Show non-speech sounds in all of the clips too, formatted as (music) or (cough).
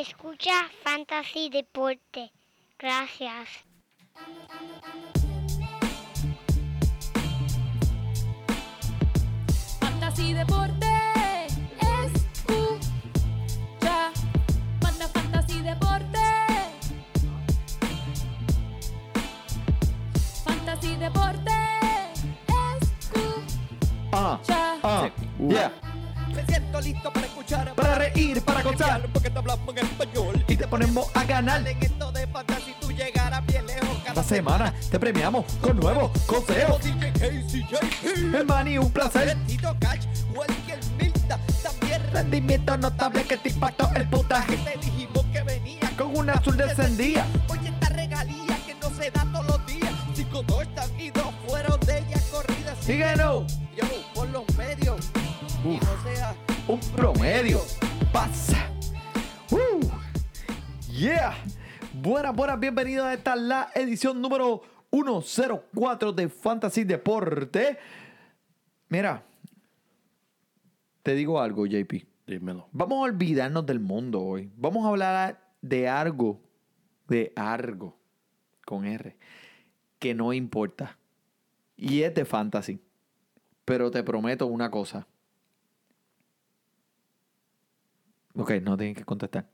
Escucha Fantasy Deporte. Gracias. Fantasy Deporte. Escucha. Manda Fantasy Deporte. Fantasy Deporte. Ah, Escucha. ah, yeah. Listo para escuchar, Para reír, para gozar. porque te hablamos en español. Y te ponemos a ganar. En esto de fantasy tú llegarás bien lejos Cada semana te premiamos con nuevos consejos. DJ Manny, un placer. Tito Cash, Welker Milta, también Rendimiento notable que te impactó el puntaje. te dijimos que venía Con un azul descendía. Oye, esta regalía que no se da todos los días. Cinco dos están y dos fueron de ellas corridas. Síguenos. Yo, por los medios. Y no sea Un promedio. Pasa. Uh. Yeah. Buenas, buenas, bienvenidos a esta la edición número 104 de Fantasy Deporte. Mira, te digo algo, JP. Dímelo. Vamos a olvidarnos del mundo hoy. Vamos a hablar de algo, de algo, con R, que no importa. Y es de fantasy. Pero te prometo una cosa. Ok, no tienen que contestar.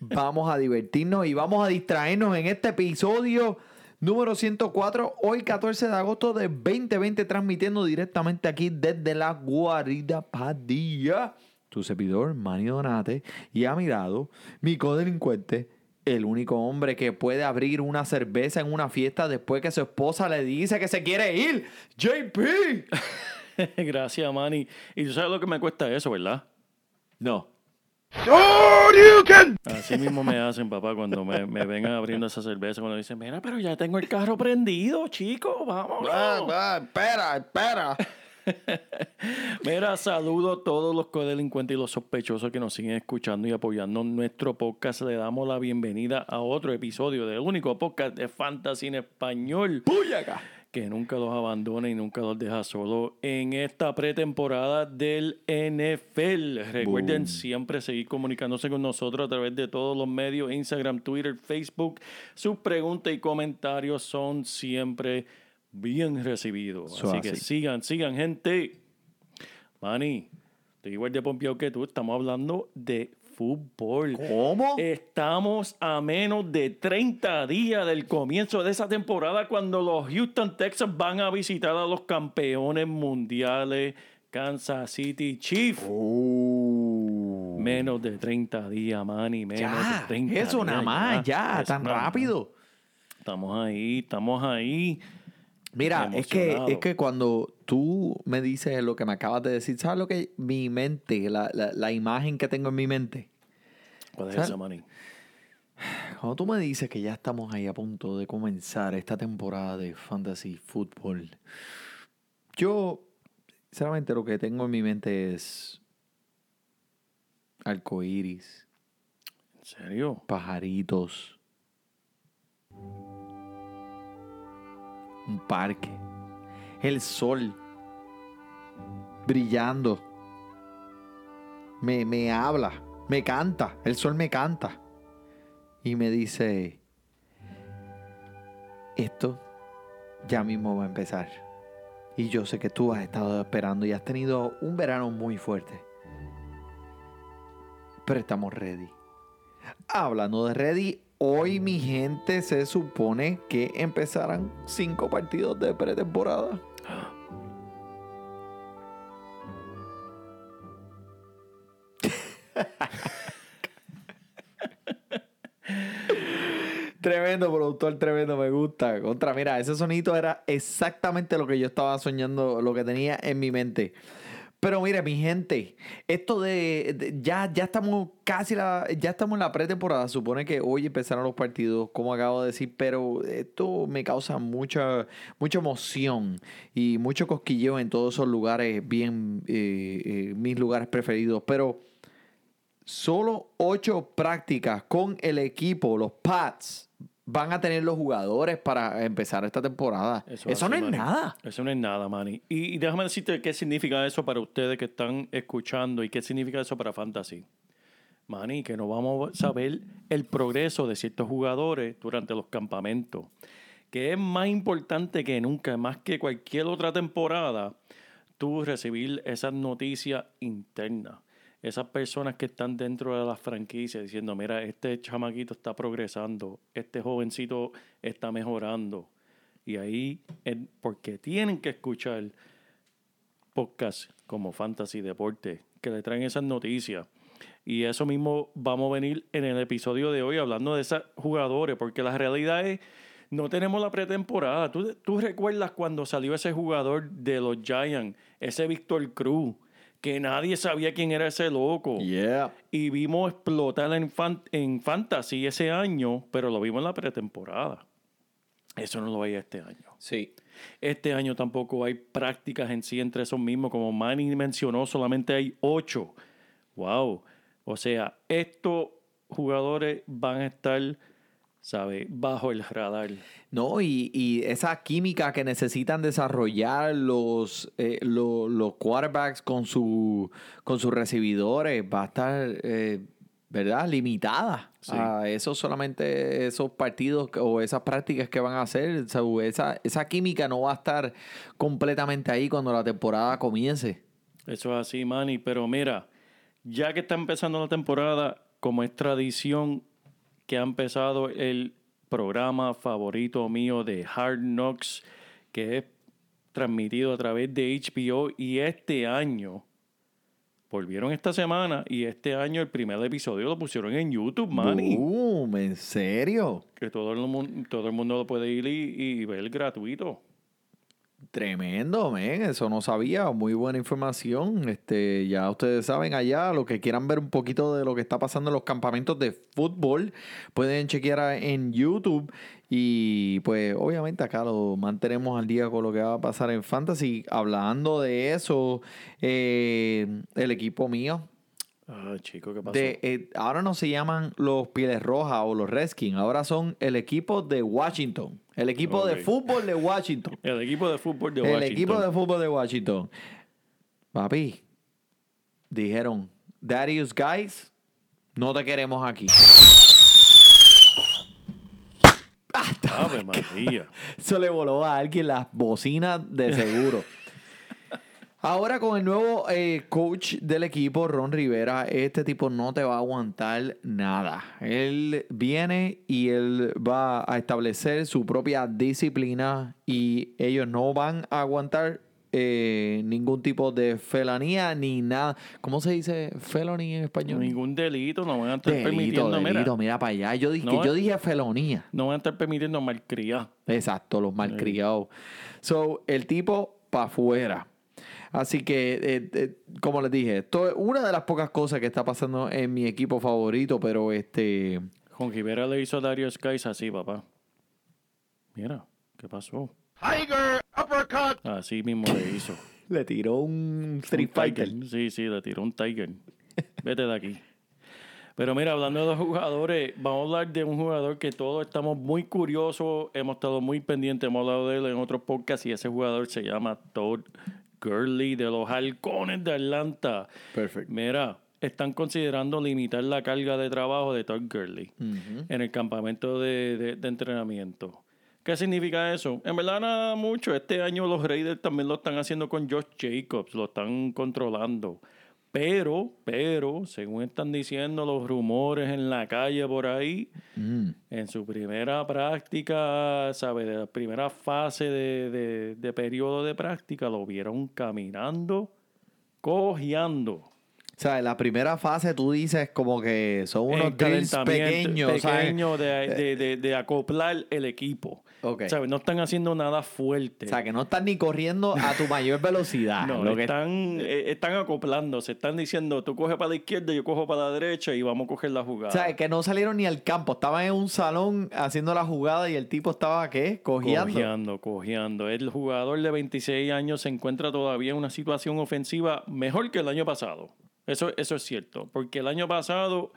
vamos a divertirnos y vamos a distraernos en este episodio número 104, hoy 14 de agosto de 2020, transmitiendo directamente aquí desde la guarida Padilla. Tu servidor, Manny Donate, y a mi lado, mi codelincuente, el único hombre que puede abrir una cerveza en una fiesta después que su esposa le dice que se quiere ir, JP. (laughs) Gracias, Manny. Y tú sabes lo que me cuesta eso, ¿verdad? No. Así mismo me hacen, papá, cuando me, me vengan abriendo esa cerveza, cuando dicen, mira, pero ya tengo el carro prendido, chico, vamos. espera, espera. (laughs) Mira, saludo a todos los codelincuentes y los sospechosos que nos siguen escuchando y apoyando nuestro podcast. Le damos la bienvenida a otro episodio del único podcast de Fantasy en español. Puyaca. Que nunca los abandona y nunca los deja solo en esta pretemporada del NFL. Recuerden Boom. siempre seguir comunicándose con nosotros a través de todos los medios, Instagram, Twitter, Facebook. Sus preguntas y comentarios son siempre bien recibidos. Así que sigan, sigan, gente. Manny, estoy igual de pompeado que tú. Estamos hablando de fútbol. ¿Cómo? Estamos a menos de 30 días del comienzo de esa temporada cuando los Houston Texans van a visitar a los campeones mundiales Kansas City Chiefs. Oh. Menos de 30 días, Manny. Menos Ya, de 30 eso días, nada más, ya, tan rápido. Estamos ahí, estamos ahí. Mira, es que, es que cuando tú me dices lo que me acabas de decir, ¿sabes lo que mi mente, la, la- la imagen que tengo en mi mente? ¿Cuál es esa, Manny? Cuando tú me dices que ya estamos ahí a punto de comenzar esta temporada de Fantasy Football, yo, sinceramente, lo que tengo en mi mente es arcoíris, ¿En serio? pajaritos, un parque, el sol brillando, me, me habla, me canta, el sol me canta y me dice, esto ya mismo va a empezar. Y yo sé que tú has estado esperando y has tenido un verano muy fuerte. Pero estamos ready. Hablando de ready, hoy mi gente se supone que empezarán cinco partidos de pretemporada. Tremendo, productor, tremendo, me gusta. Contra, mira, ese sonido era exactamente lo que yo estaba soñando, lo que tenía en mi mente. Pero mire, mi gente, esto de, de- ya, ya estamos casi la, ya estamos en la pretemporada. Supone que hoy empezaron los partidos, como acabo de decir, pero esto me causa mucha, mucha emoción y mucho cosquilleo en todos esos lugares, bien eh, eh, mis lugares preferidos. Pero solo ocho prácticas con el equipo, los Pats, van a tener los jugadores para empezar esta temporada. Eso, no es Manny. nada. Eso no es nada, Manny. Y, y déjame decirte qué significa eso para ustedes que están escuchando y qué significa eso para Fantasy. Manny, que no vamos a saber el progreso de ciertos jugadores durante los campamentos. Que es más importante que nunca, más que cualquier otra temporada, tú recibir esas noticias internas. Esas personas que están dentro de la franquicia diciendo, mira, este chamaquito está progresando, este jovencito está mejorando. Y ahí, porque tienen que escuchar podcasts como Fantasy Deporte, que le traen esas noticias. Y eso mismo vamos a venir en el episodio de hoy hablando de esos jugadores, porque la realidad es, no tenemos la pretemporada. ¿Tú, tú recuerdas cuando salió ese jugador de los Giants, ese Víctor Cruz, que nadie sabía quién era ese loco? Yeah. Y vimos explotar en, fan- en Fantasy ese año, pero lo vimos en la pretemporada. Eso no lo hay este año. Sí. Este año tampoco hay prácticas en sí entre esos mismos. Como Manny mencionó, solamente hay ocho. Wow. O sea, estos jugadores van a estar, ¿sabe? Bajo el radar. No, y, y esa química que necesitan desarrollar los, eh, lo- los quarterbacks con, su, con sus recibidores va a estar, eh, ¿verdad? Limitada Sí. a esos solamente esos partidos o esas prácticas que van a hacer. Esa, esa química no va a estar completamente ahí cuando la temporada comience. Eso es así, Manny. Pero mira, ya que está empezando la temporada, como es tradición que ha empezado el programa favorito mío de Hard Knocks, que es transmitido a través de HBO, y este año volvieron esta semana y este año el primer episodio lo pusieron en YouTube, Manny. Boom, ¿En serio? Que todo el, mundo, todo el mundo lo puede ir y, y ver gratuito. Tremendo, men, eso no sabía, muy buena información. Este, ya ustedes saben allá, los que quieran ver un poquito de lo que está pasando en los campamentos de fútbol, pueden chequear en YouTube y pues obviamente acá lo mantenemos al día con lo que va a pasar en Fantasy. Hablando de eso, eh, el equipo mío, Ah, chico, ¿qué pasó? de, eh, ahora no se llaman los Pieles Rojas o los Redskins, ahora son el equipo de Washington, el equipo de fútbol de Washington. (laughs) El equipo de fútbol de El Washington. equipo de fútbol de Washington. Papi, dijeron, Darius Guys, no te queremos aquí. Ave María. (laughs) Eso le voló a alguien las bocinas de seguro. (laughs) Ahora con el nuevo eh, coach del equipo, Ron Rivera, este tipo no te va a aguantar nada. Él viene y él va a establecer su propia disciplina y ellos no van a aguantar eh, ningún tipo de felanía ni nada. ¿Cómo se dice felony en español? Ningún delito, no van a estar Delito, permitiendo, delito, mira para allá. Yo dije, No, yo dije felonía. no van a estar permitiendo malcriar. Exacto, los malcriados. So, el tipo para afuera. Así que, eh, eh, como les dije, esto es una de las pocas cosas que está pasando en mi equipo favorito, pero este. Juan Rivera le hizo a Dario Skies así, papá. Mira, ¿qué pasó? Tiger uppercut. Así mismo le hizo. (laughs) Le tiró un Street Un Fighter. Tiger. Sí, sí, le tiró un Tiger. (laughs) Vete de aquí. Pero mira, hablando de los jugadores, vamos a hablar de un jugador que todos estamos muy curiosos, hemos estado muy pendientes, hemos hablado de él en otros podcasts y ese jugador se llama Todd Gurley de los Halcones de Atlanta. Perfecto. Mira, están considerando limitar la carga de trabajo de Todd Gurley en el campamento de, de- de entrenamiento. ¿Qué significa eso? En verdad nada mucho. Este año los Raiders también lo están haciendo con Josh Jacobs, lo están controlando. Pero, pero, según están diciendo los rumores en la calle por ahí, Mm. en su primera práctica, ¿sabe? De la primera fase de, de- de periodo de práctica, lo vieron caminando, cojeando. O sea, en la primera fase tú dices como que son unos drills pequeños. ¿sabes? pequeño de, de- de- de acoplar el equipo. Ok. ¿Sabes? No están haciendo nada fuerte. O sea, que no están ni corriendo a tu mayor velocidad. (laughs) no, Lo que- están, eh, están acoplándose. Están diciendo, tú coges para la izquierda, yo cojo para la derecha y vamos a coger la jugada. O sea, que no salieron ni al campo. Estaban en un salón haciendo la jugada y el tipo estaba, ¿qué? Cogiendo. Cojeando, cojeando. El jugador de 26 años se encuentra todavía en una situación ofensiva mejor que el año pasado. Eso, eso es cierto, porque el año pasado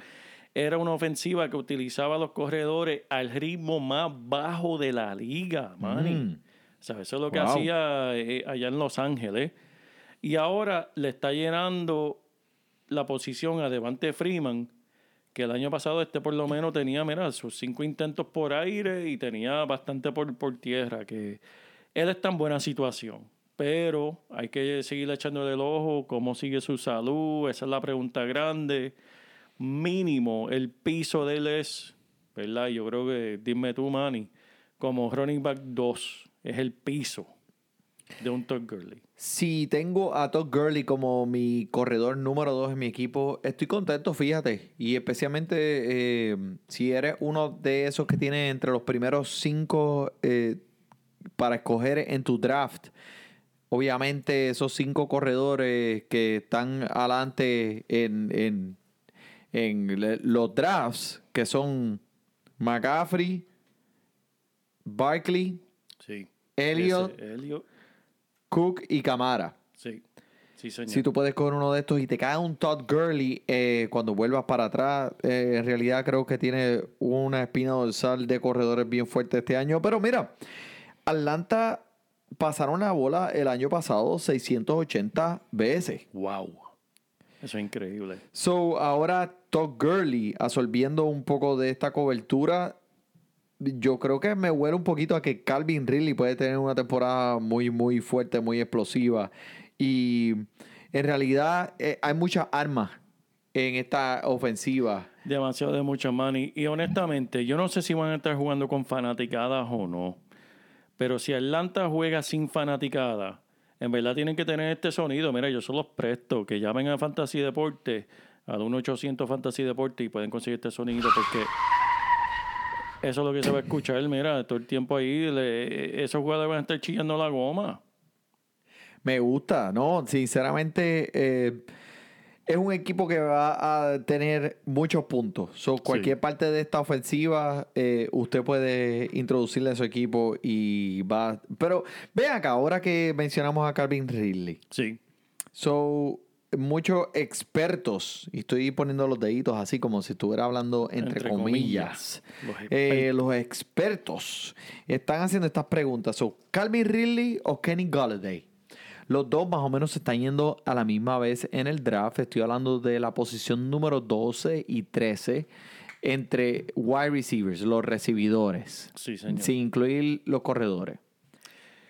era una ofensiva que utilizaba a los corredores al ritmo más bajo de la liga, Manny. Mm. ¿Sabes? Eso es lo que Wow. hacía eh, allá en Los Ángeles. Y ahora le está llenando la posición a Devante Freeman, que el año pasado este por lo menos tenía, mira, sus cinco intentos por aire y tenía bastante por, por tierra, que él está en buena situación. Pero hay que seguir echándole el ojo, cómo sigue su salud, esa es la pregunta grande. Mínimo, el piso de él es, ¿verdad? Yo creo que, dime tú, Manny, como running back 2, es el piso de un Todd Gurley. Si tengo a Todd Gurley como mi corredor número 2 en mi equipo, estoy contento, fíjate. Y especialmente eh, si eres uno de esos que tiene entre los primeros cinco eh, para escoger en tu draft. Obviamente esos cinco corredores que están adelante en, en le- los drafts, que son McCaffrey, Barkley, Sí. Elliot, Ese, Elliot, Cook y Camara. sí. Sí, señor. Si tú puedes coger uno de estos y te cae un Todd Gurley eh, cuando vuelvas para atrás, eh, en realidad creo que tiene una espina dorsal de corredores bien fuerte este año. Pero mira, Atlanta pasaron la bola el año pasado 680 veces. Wow. Eso es increíble. So, ahora Todd Gurley absorbiendo un poco de esta cobertura. Yo creo que me huele un poquito a que Calvin Ridley puede tener una temporada muy, muy fuerte, muy explosiva. Y en realidad eh, hay muchas armas en esta ofensiva. Demasiado de mucha money. Y honestamente, yo no sé si van a estar jugando con fanaticadas o no. Pero si Atlanta juega sin fanaticada, en verdad tienen que tener este sonido. Mira, yo se los presto. Que llamen a Fantasy Deporte, al 1-800 Fantasy Deporte y pueden conseguir este sonido porque eso es lo que se va a escuchar. Mira, todo el tiempo ahí, le- esos jugadores van a estar chillando la goma. Me gusta, ¿no? Sinceramente, eh, es un equipo que va a tener muchos puntos. So, cualquier parte de esta ofensiva, eh, usted puede introducirle a su equipo y va. Pero vean acá, ahora que mencionamos a Calvin Ridley. Sí. So, muchos expertos, y estoy poniendo los deditos así como si estuviera hablando entre, Entre comillas. comillas, los Eh, los expertos están haciendo estas preguntas. So, Calvin Ridley o Kenny Galladay. Los dos más o menos se están yendo a la misma vez en el draft. Estoy hablando de la posición número 12 y 13 entre wide receivers, los recibidores, Sí, señor. sin incluir los corredores.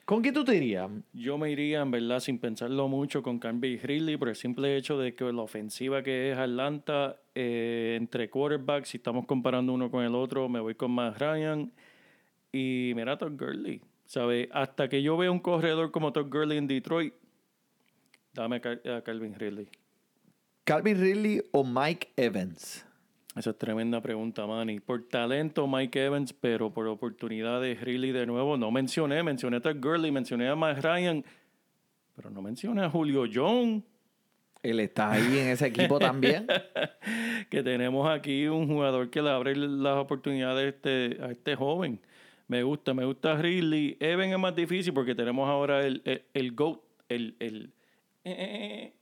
¿Con quién tú te irías? Yo me iría, en verdad, sin pensarlo mucho con Canby Ridley por el simple hecho de que la ofensiva que es Atlanta, eh, entre quarterbacks, si estamos comparando uno con el otro, me voy con Matt Ryan y mira Todd Gurley. ¿Sabe? Hasta que yo vea un corredor como Todd Gurley en Detroit, dame a Cal- a Calvin Ridley. ¿Calvin Ridley o Mike Evans? Esa es tremenda pregunta, Manny. Por talento, Mike Evans, pero por oportunidades, Ridley de nuevo. No mencioné, mencioné a Todd Gurley, mencioné a Matt Ryan, pero no mencioné a Julio Jones. Él está ahí en ese equipo también. (laughs) que tenemos aquí un jugador que le abre las oportunidades a este, a este joven. Me gusta, me gusta Ridley. Evan es más difícil porque tenemos ahora el, el, el GOAT, el, el eh,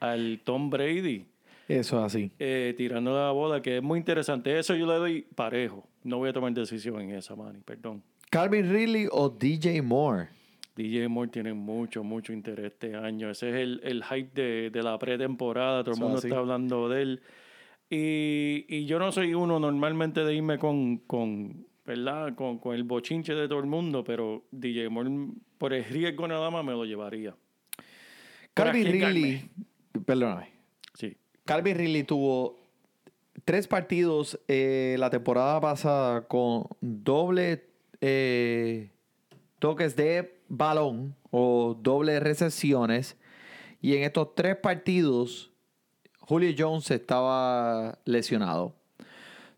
al Tom Brady Eso es así. eh, tirando la bola, que es muy interesante. Eso yo le doy parejo. No voy a tomar decisión en esa, Manny, perdón. Calvin Ridley o DJ Moore. DJ Moore tiene mucho, mucho interés este año. Ese es el, el hype de, de la pretemporada. Todo el Eso mundo así. está hablando de él. Y, y yo no soy uno normalmente de irme con, con ¿verdad? Con, con el bochinche de todo el mundo, pero DJ Moore, por el riesgo nada más, me lo llevaría. Calvin. Ridley, perdóname. Sí. Calvin Ridley tuvo tres partidos eh, la temporada pasada con doble eh, toques de balón o doble recepciones. Y en estos tres partidos, Julio Jones estaba lesionado.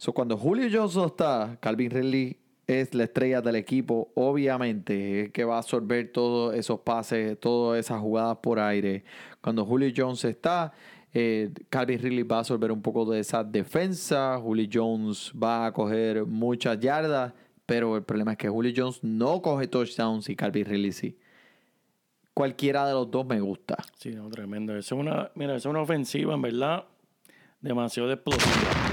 So, cuando Julio Jones está, Calvin Ridley es la estrella del equipo. Obviamente, que va a absorber todos esos pases, todas esas jugadas por aire. Cuando Julio Jones está, eh, Calvin Ridley va a absorber un poco de esa defensa. Julio Jones va a coger muchas yardas. Pero el problema es que Julio Jones no coge touchdowns y Calvin Ridley sí. Cualquiera de los dos me gusta. Sí, no, tremendo. Eso es una, mira, es una ofensiva, en verdad, demasiado explosiva.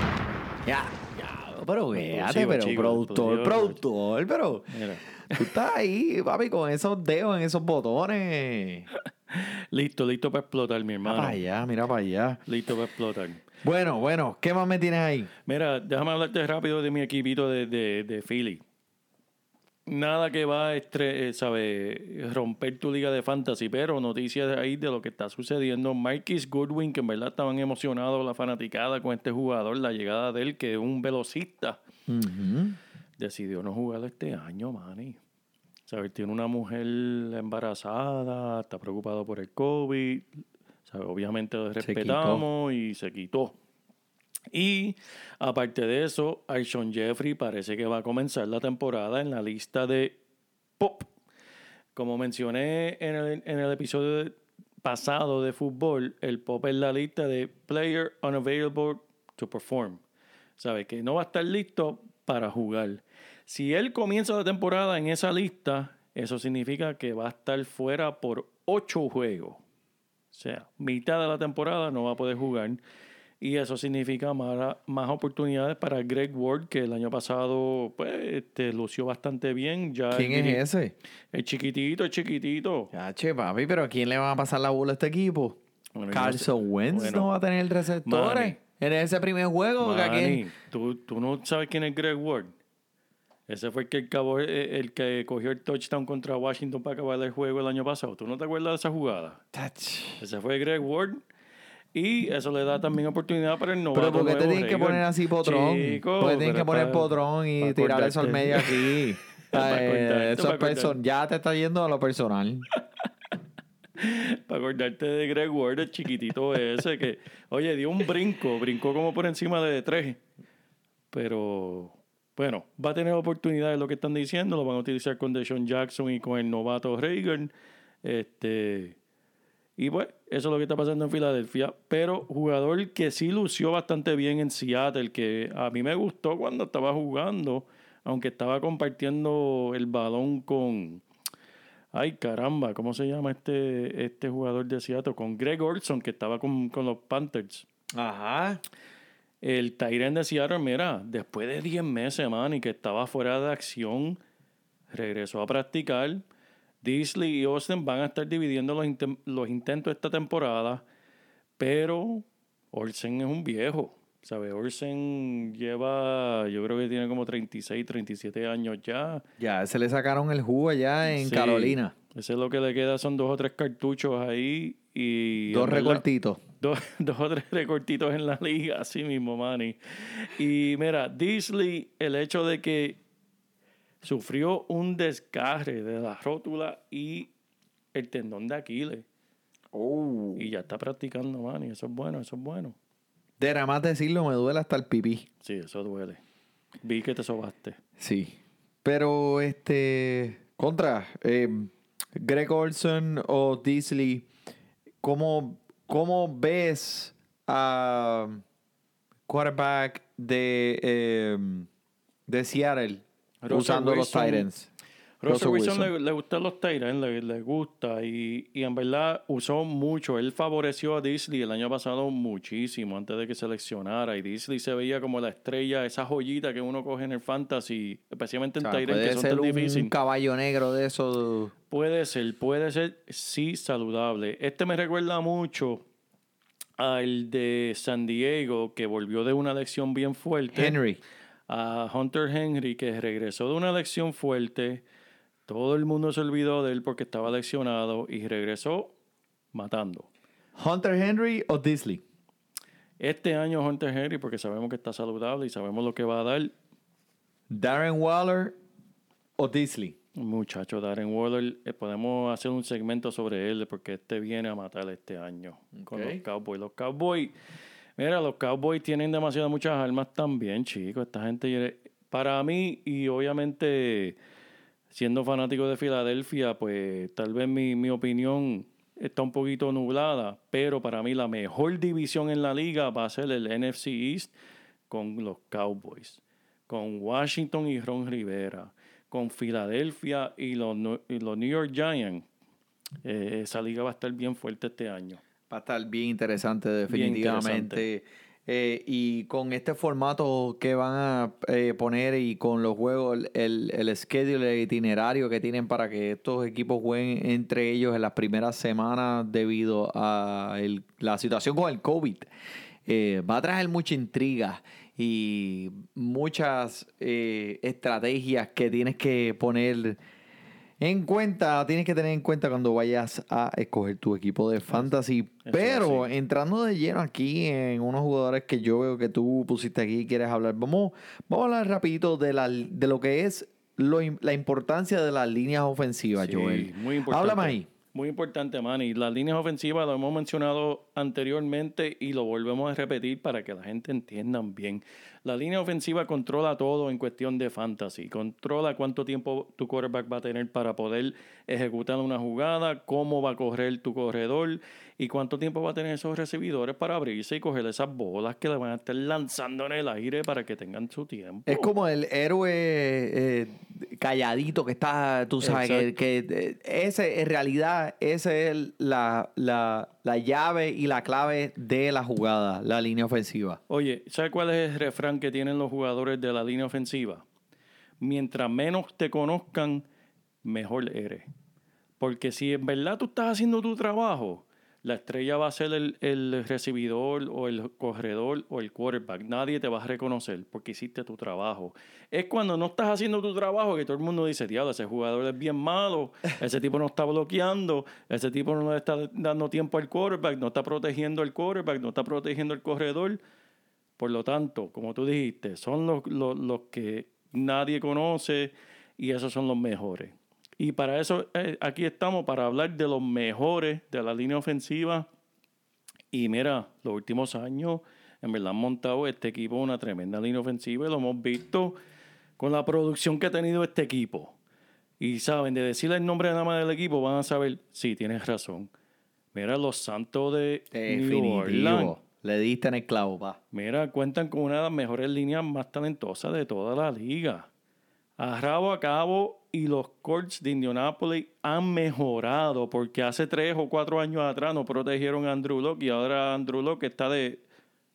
Ya, ya, pero Explosivo, pero chico, productor, productor, pero Mira. tú estás ahí, papi, con esos dedos en esos botones. (laughs) Listo, listo para explotar, mi Mira hermano. para allá, mira para allá. Listo para explotar. Bueno, bueno, ¿qué más me tienes ahí? Mira, déjame hablarte rápido de mi equipito de, de, de Philly. Nada que va a estre- eh, sabe, romper tu liga de fantasy, pero noticias ahí de lo que está sucediendo. Marquis Goodwin, que en verdad estaban emocionados la fanaticada con este jugador, la llegada de él, que es un velocista, decidió no jugar este año, Manny. ¿Sabes? Tiene una mujer embarazada, está preocupado por el COVID. Obviamente lo respetamos y se quitó. Y aparte de eso, Alshon Jeffrey parece que va a comenzar la temporada en la lista de Pop. Como mencioné en el, en el episodio pasado de fútbol, el Pop es la lista de Player Unavailable to Perform. ¿Sabe? Que no va a estar listo para jugar. Si él comienza la temporada en esa lista, eso significa que va a estar fuera por ocho juegos. O sea, mitad de la temporada no va a poder jugar. Y eso significa más, más oportunidades para Greg Ward, que el año pasado pues, este, lució bastante bien. Ya ¿Quién el- es ese? El chiquitito, el chiquitito. Ya, che, papi, pero ¿a quién le va a pasar la bola a este equipo? Bueno, Carson. Wentz Bueno, no va a tener receptores. Manny. En ese primer juego. Manny, ¿tú, tú no sabes quién es Greg Ward. Ese fue el que, acabó, eh, el que cogió el touchdown contra Washington para acabar el juego el año pasado. ¿Tú no te acuerdas de esa jugada? Tach. Ese fue Greg Ward. Y eso le da también oportunidad para el novato Pero ¿por qué te tienen que poner así potrón? Chico, Porque tienen que poner potrón y tirar eso al medio aquí. (laughs) Acordarte, eso es ya te está yendo a lo personal. (laughs) Para acordarte de Greg Ward, el chiquitito ese que, oye, dio un brinco, brincó como por encima de tres. Pero, bueno, va a tener oportunidades, lo que están diciendo, lo van a utilizar con Deshaun Jackson y con el novato Reagan. Este, y pues, eso es lo que está pasando en Filadelfia. Pero jugador que sí lució bastante bien en Seattle, que a mí me gustó cuando estaba jugando, aunque estaba compartiendo el balón con, Ay, caramba, ¿cómo se llama este, este jugador de Seattle? Con Greg Olson, que estaba con, con los Panthers. Ajá. El Tyrant de Seattle, mira, después de 10 meses, man, y que estaba fuera de acción, regresó a practicar. Disley y Austin van a estar dividiendo los, los intentos esta temporada, pero Olsen es un viejo. ¿Sabes? Olsen lleva, yo creo que tiene como 36, 37 años ya. Ya, se le sacaron el jugo allá en Sí, Carolina. Ese es lo que le queda, son dos o tres cartuchos ahí y... Dos recortitos. Dos, (laughs) dos o tres recortitos en la liga, así mismo, Manny. Y mira, Disley, el hecho de que sufrió un descarre de la rótula y el tendón de Aquiles. Oh. Y ya está practicando, Manny. Eso es bueno, eso es bueno. De nada más decirlo, me duele hasta el pipí. Sí, eso duele. Vi que te sobaste. Sí. Pero, este. Contra. eh, Greg Olson o Disley. ¿Cómo, cómo ves a quarterback de, eh, de Seattle Russell usando los. Titans? Russell Wilson le, le gustan los Tyrants, le, le gusta y, y en verdad usó mucho. Él favoreció a Disley el año pasado muchísimo antes de que seleccionara y Disley se veía como la estrella, esa joyita que uno coge en el fantasy, especialmente en O sea, Tyrants que puede son ser tan un difíciles. caballo negro de esos. Puede ser, puede ser, sí, saludable. Este me recuerda mucho al de San Diego que volvió de una lección bien fuerte Henry. A Hunter Henry, que regresó de una lección fuerte. Todo el mundo se olvidó de él porque estaba leccionado y regresó matando. Hunter Henry o Disley. Este año Hunter Henry, porque sabemos que está saludable y sabemos lo que va a dar. Darren Waller o Disley. Muchacho, Darren Waller, eh, podemos hacer un segmento sobre él porque este viene a matar este año con los Cowboys. Los Cowboys, mira, los Cowboys tienen demasiadas muchas armas también, chicos. Esta gente, para mí, y obviamente siendo fanático de Filadelfia, pues tal vez mi, mi opinión está un poquito nublada, pero para mí la mejor división en la liga va a ser el NFC East con los Cowboys, con Washington y Ron Rivera, con Filadelfia y los, y los New York Giants. Eh, esa liga va a estar bien fuerte este año. Va a estar bien interesante, Bien definitivamente. Eh, y con este formato que van a eh, poner y con los juegos, el, el schedule, el itinerario que tienen para que estos equipos jueguen entre ellos en las primeras semanas debido a el- la situación con el COVID. eh, va a traer mucha intriga y muchas estrategias que tienes que poner en cuenta, tienes que tener en cuenta cuando vayas a escoger tu equipo de fantasy. Pero entrando de lleno aquí en unos jugadores que yo veo que tú pusiste aquí y quieres hablar, vamos, vamos a hablar rapidito de, la, de lo que es lo la importancia de las líneas ofensivas, Sí, Joel. muy importante. Háblame ahí. Muy importante, Manny. Las líneas ofensivas lo hemos mencionado anteriormente y lo volvemos a repetir para que la gente entienda bien. La línea ofensiva controla todo en cuestión de fantasy. Controla cuánto tiempo tu quarterback va a tener para poder ejecutar una jugada, cómo va a correr tu corredor y cuánto tiempo va a tener esos recibidores para abrirse y coger esas bolas que le van a estar lanzando en el aire para que tengan su tiempo. Es como el héroe eh, calladito que está, tú sabes, que, Exacto. que, eh, ese en realidad, esa es la, la, la llave y la clave de la jugada, la línea ofensiva. Oye, ¿sabes cuál es el refrán que tienen los jugadores de la línea ofensiva? Mientras menos te conozcan, mejor eres. Porque si en verdad tú estás haciendo tu trabajo, la estrella va a ser el, el recibidor o el corredor o el quarterback. Nadie te va a reconocer porque hiciste tu trabajo. Es cuando no estás haciendo tu trabajo que todo el mundo dice, diablo, ese jugador es bien malo, ese tipo no está bloqueando, ese tipo no está dando tiempo al quarterback, no está protegiendo al quarterback, no está protegiendo al corredor. Por lo tanto, como tú dijiste, son los, los, los que nadie conoce y esos son los mejores. Y para eso eh, aquí estamos, para hablar de los mejores de la línea ofensiva. Y mira, los últimos años, en verdad han montado este equipo una tremenda línea ofensiva y lo hemos visto con la producción que ha tenido este equipo. Y saben, de decirle el nombre nada más del equipo, van a saber, sí, tienes razón. Mira, los Santos de New Orleans. Definitivo. Le diste en el clavo, pa. Mira, cuentan con una de las mejores líneas más talentosas de toda la liga. A rabo a cabo y los Colts de Indianapolis han mejorado porque hace tres o cuatro años atrás no protegieron a Andrew Locke y ahora Andrew Locke está de,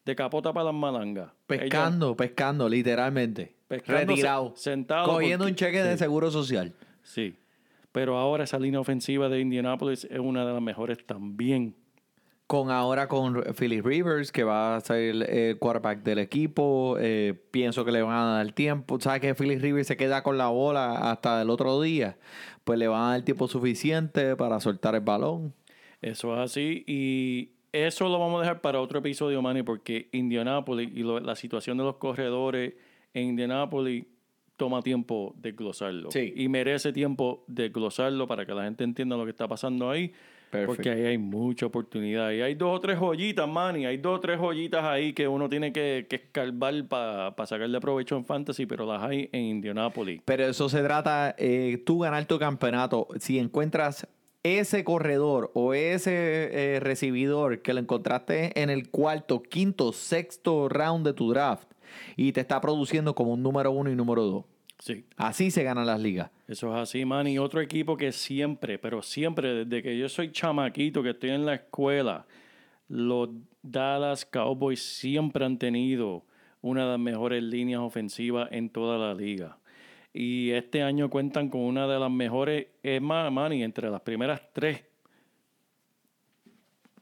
de capota para las malangas. Pescando, pescando, literalmente. Pescando, Retirado. se- sentado Cogiendo porque- un cheque de seguro social. Sí. Pero ahora esa línea ofensiva de Indianapolis es una de las mejores también. Con ahora con Philip Rivers, que va a ser el, el quarterback del equipo. eh, pienso que le van a dar tiempo. ¿Sabes que Philip Rivers se queda con la bola hasta el otro día? Pues le van a dar tiempo suficiente para soltar el balón. Eso es así y eso lo vamos a dejar para otro episodio, Manny, porque Indianapolis y lo- la situación de los corredores en Indianapolis toma tiempo desglosarlo. Sí. Y merece tiempo desglosarlo para que la gente entienda lo que está pasando ahí. Porque ahí hay mucha oportunidad. Y hay dos o tres joyitas, Manny. Hay dos o tres joyitas ahí que uno tiene que, que escarbar para sacarle provecho en fantasy, pero las hay en Indianapolis. Pero eso se trata, eh, tú ganar tu campeonato. Si encuentras ese corredor o ese eh, recibidor que lo encontraste en el cuarto, quinto, sexto round de tu draft y te está produciendo como un número uno y número dos. Sí. Así se ganan las ligas. Eso es así, man. Y otro equipo que siempre, pero siempre, desde que yo soy chamaquito, que estoy en la escuela, los Dallas Cowboys siempre han tenido una de las mejores líneas ofensivas en toda la liga. Y este año cuentan con una de las mejores, es más, Manny, entre las primeras tres,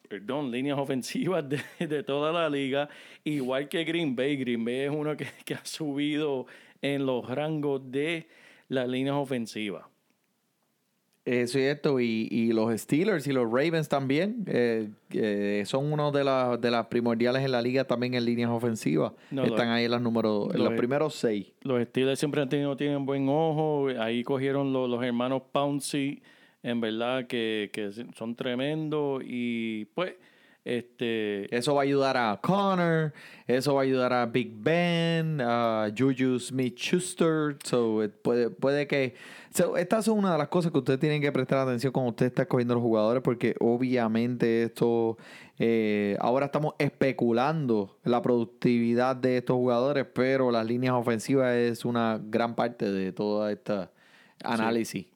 perdón, líneas ofensivas de, de toda la liga, igual que Green Bay. Green Bay es uno que, que ha subido en los rangos de las líneas ofensivas. Es cierto, y, y los Steelers y los Ravens también eh, eh, son uno de, las de las primordiales en la liga también en líneas ofensivas. No, Están ahí en, las números, en lo los primeros seis. Los Steelers siempre han tenido, tienen buen ojo. Ahí cogieron los, los hermanos Pouncy, en verdad, que, que son tremendos. Y pues, este. Eso va a ayudar a Connor, eso va a ayudar a Big Ben, a Juju Smith Schuster. So, puede, puede que. so, estas son una de las cosas que usted tiene que prestar atención cuando usted está escogiendo los jugadores, porque obviamente esto. eh, ahora estamos especulando la productividad de estos jugadores, pero las líneas ofensivas es una gran parte de toda esta análisis.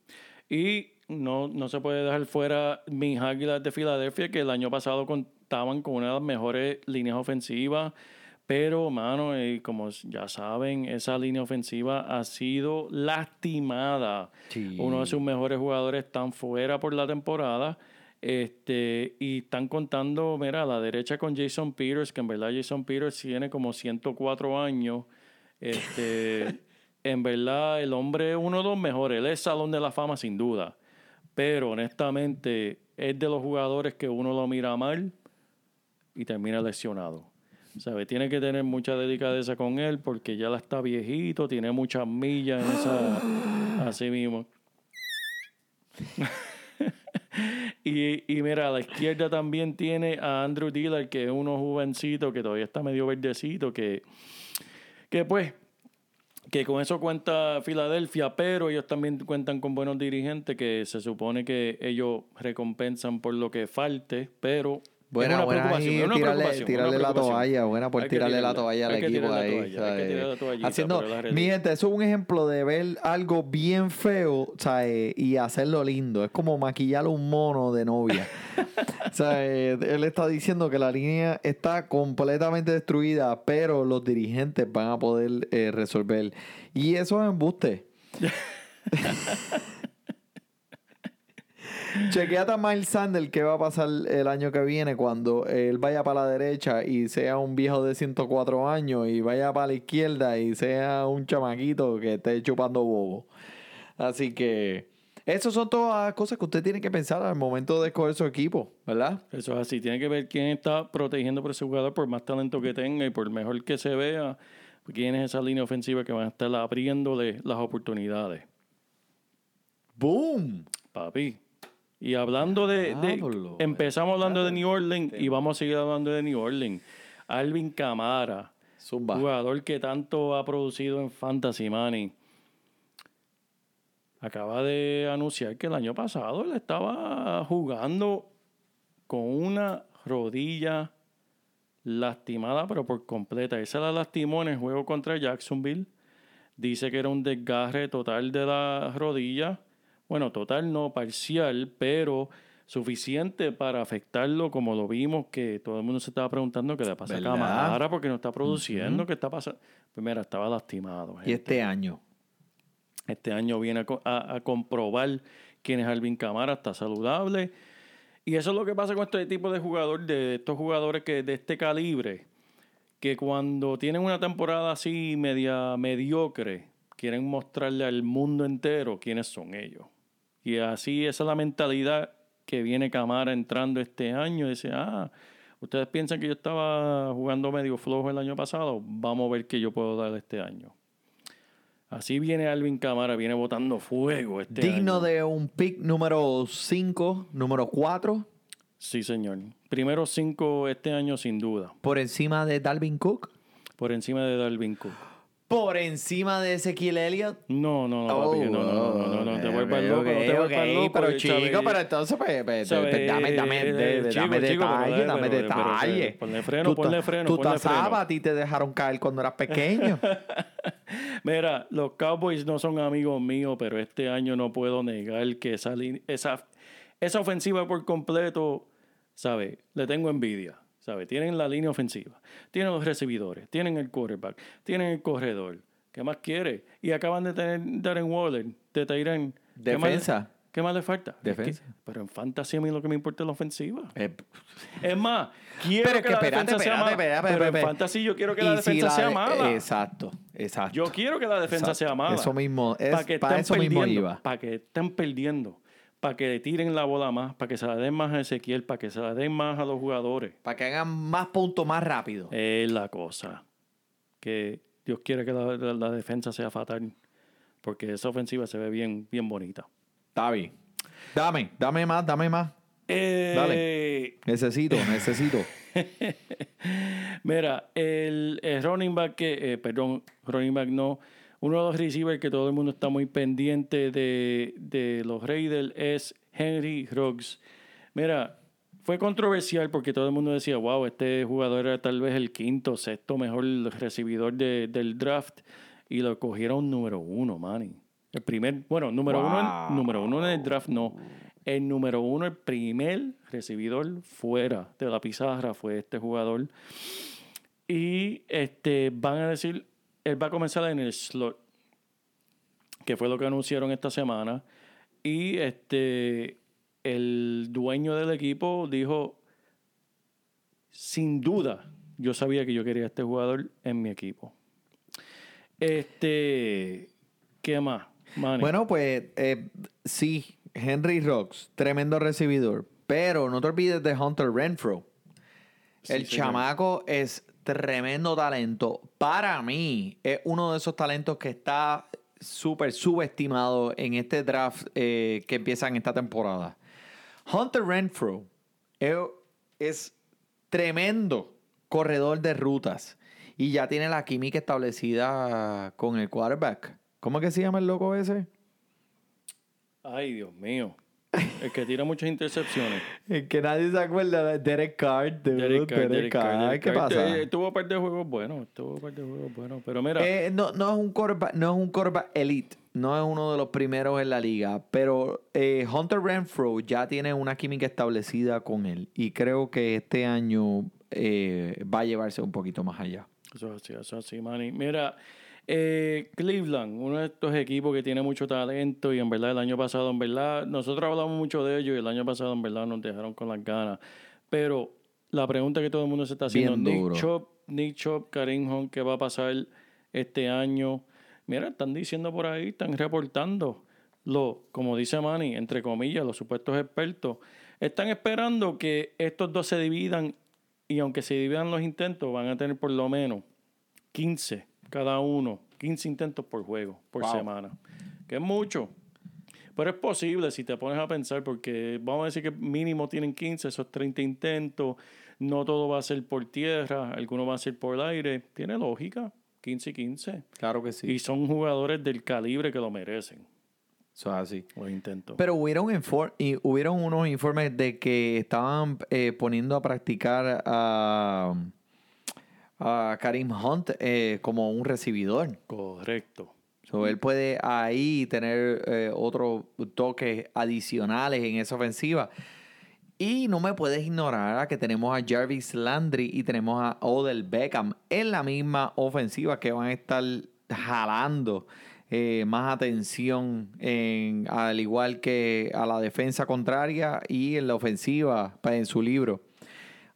Y no, no se puede dejar fuera mis Águilas de Filadelfia, que el año pasado contaban con una de las mejores líneas ofensivas. Pero, mano, eh, como ya saben, esa línea ofensiva ha sido lastimada. Sí. Uno de sus mejores jugadores están fuera por la temporada. Este, y están contando, mira, a la derecha con Jason Peters, que en verdad Jason Peters tiene como 104 años. Este, (laughs) en verdad, el hombre es uno de los mejores. Él es Salón de la Fama, sin duda. Pero honestamente, es de los jugadores que uno lo mira mal y termina lesionado. ¿Sabe? Tiene que tener mucha delicadeza con él porque ya la está viejito, tiene muchas millas en esa. (gasps) Así mismo. (laughs) y, y mira, a la izquierda también tiene a Andrew Dillard, que es uno jovencito que todavía está medio verdecito, que, que pues, que con eso cuenta Filadelfia, pero ellos también cuentan con buenos dirigentes que se supone que ellos recompensan por lo que falte, pero Buena, es una buena preocupación, ahí, es una tirarle, preocupación, una la preocupación. toalla, buena por tirarle la toalla al equipo la ahí. toalla, ¿sabes? la Haciendo, la mi gente, eso es un ejemplo de ver algo bien feo, ¿sabes? Y hacerlo lindo. Es como maquillar un mono de novia. (laughs) Eh, él está diciendo que la línea está completamente destruida, pero los dirigentes van a poder eh, resolver. Y eso es embuste. (laughs) Chequeate a Miles Sanders qué va a pasar el año que viene cuando él vaya para la derecha y sea un viejo de 104 años y vaya para la izquierda y sea un chamaquito que esté chupando bobo. Así que esas son todas las cosas que usted tiene que pensar al momento de escoger su equipo, ¿verdad? Eso es así. Tiene que ver quién está protegiendo por ese jugador, por más talento que tenga y por mejor que se vea. Quién es esa línea ofensiva que van a estar abriéndole las oportunidades. ¡Boom! Papi. Y hablando de. de- Diablo, empezamos hablando de New Orleans y vamos a seguir hablando de New Orleans. Alvin Camara, Zumba. jugador que tanto ha producido en Fantasy Money, acaba de anunciar que el año pasado él estaba jugando con una rodilla lastimada, pero por completa. Se la lastimó en el juego contra Jacksonville. Dice que era un desgarre total de la rodilla. Bueno, total no, parcial, pero suficiente para afectarlo, como lo vimos, que todo el mundo se estaba preguntando qué le pasa ¿Verdad? a Camara, porque no está produciendo, qué está pasando. Primero, estaba lastimado. Y este año. Este año viene a, co- a- a comprobar quién es Alvin Camara, está saludable. Y eso es lo que pasa con este tipo de jugador, de estos jugadores que de este calibre, que cuando tienen una temporada así media mediocre, quieren mostrarle al mundo entero quiénes son ellos. Y así esa es la mentalidad que viene Camara entrando este año. Dice, ah, ustedes piensan que yo estaba jugando medio flojo el año pasado, vamos a ver qué yo puedo dar este año. Así viene Alvin Camara, viene botando fuego este Digno año. de un pick número 5, número 4, Sí, señor. Primero cinco este año sin duda. por encima de Dalvin Cook. Por encima de Dalvin Cook. Por encima de Ezequiel Elliott. No, no, no, papi. No, no, no, no, no, no te vuelvas loco, no te vuelvas loco. Pero eh, chico, ¿sabes? pero entonces, pues, pues, ¿Sabes? pues, dame, dame, de- Chico, dame detalle, dame detalle. ponle freno, ponle freno, Tú freno. a ti te dejaron caer cuando eras pequeño. (laughs) Mira, los Cowboys no son amigos míos, pero este año no puedo negar que esa, esa, esa ofensiva por completo, ¿sabe? Le tengo envidia, ¿sabe? Tienen la línea ofensiva, tienen los recibidores, tienen el quarterback, tienen el corredor. ¿Qué más quiere? Y acaban de tener Darren Waller, de Tyren. ¿Qué más le- Defensa. ¿Qué más le falta? Es que- Defensa. pero en fantasy a mí lo que me importa es la ofensiva. Eh, Es más, quiero Pero que, que la defensa sea mala. pero en fantasy yo quiero que la si defensa sea mala. Exacto, exacto. Yo quiero que la defensa Exacto. sea mala. Eso mismo, es, para que para estén eso mismo iba. Para que estén perdiendo. Para que le tiren la bola más. Para que se la den más a Ezequiel. Para que se la den más a los jugadores. Para que hagan más puntos más rápido. Es la cosa. Que Dios quiere que la, la- la defensa sea fatal. Porque esa ofensiva se ve bien, bien bonita. Está bien. Dame, dame más, dame más. Eh, Necesito, necesito. (laughs) Mira, el, el running back que, eh, perdón, running back no, uno de los receivers que todo el mundo está muy pendiente de, de los Raiders es Henry Ruggs. Mira, fue controversial porque todo el mundo decía, wow, este jugador era tal vez el quinto, sexto mejor recibidor de- del draft y lo cogieron número uno, Manny. El primer, bueno, número uno, en- número uno en el draft no. El número uno, el primer recibidor fuera de la pizarra fue este jugador. Y este van a decir, él va a comenzar en el slot, que fue lo que anunciaron esta semana. Y este el dueño del equipo dijo, sin duda, yo sabía que yo quería a este jugador en mi equipo. Este, ¿qué más? Manny? Bueno, pues eh, sí, Henry Rocks, tremendo recibidor. Pero no te olvides de Hunter Renfro. Sí, el señor. chamaco es tremendo talento. Para mí, es uno de esos talentos que está súper subestimado en este draft eh, que empieza en esta temporada. Hunter Renfro es, es tremendo corredor de rutas y ya tiene la química establecida con el quarterback. ¿Cómo que se llama el loco ese? Ay, Dios mío. El que tira muchas intercepciones. El que nadie se acuerda de Derek Carr. dude, Derek Carr, Derek Carr, Derek ¿Qué Carr. pasa? Eh, Tuvo un par de juegos buenos. Tuvo un par de juegos buenos. Pero mira, Eh, no, no es un quarterback, no es un quarterback elite, no es uno de los primeros en la liga, pero eh, Hunter Renfro ya tiene una química establecida con él y creo que este año eh, va a llevarse un poquito más allá. Eso es así, eso es así, Manny. Mira, eh, Cleveland, uno de estos equipos que tiene mucho talento y en verdad el año pasado, en verdad, nosotros hablamos mucho de ellos y el año pasado en verdad nos dejaron con las ganas. Pero la pregunta que todo el mundo se está haciendo, Nick. Chop, Nick Chop, Karim Hunt, ¿qué va a pasar este año? Mira, están diciendo por ahí, están reportando, lo, como dice Manny, entre comillas, los supuestos expertos, están esperando que estos dos se dividan y aunque se dividan los intentos, van a tener por lo menos 15 cada uno, 15 intentos por juego, por Wow. semana, que es mucho. Pero es posible si te pones a pensar, porque vamos a decir que mínimo tienen 15, esos 30 intentos, no todo va a ser por tierra, alguno va a ser por el aire, tiene lógica, 15 y 15. Claro que sí. Y son jugadores del calibre que lo merecen, Eso es así. los intentos. Pero hubieron, infor- y hubieron unos informes de que estaban eh, poniendo a practicar a, a Karim Hunt eh, como un recibidor. Correcto. So, él puede ahí tener eh, otros toques adicionales en esa ofensiva. Y no me puedes ignorar a que tenemos a Jarvis Landry y tenemos a Odell Beckham en la misma ofensiva que van a estar jalando eh, más atención en, al igual que a la defensa contraria y en la ofensiva pa- en su libro.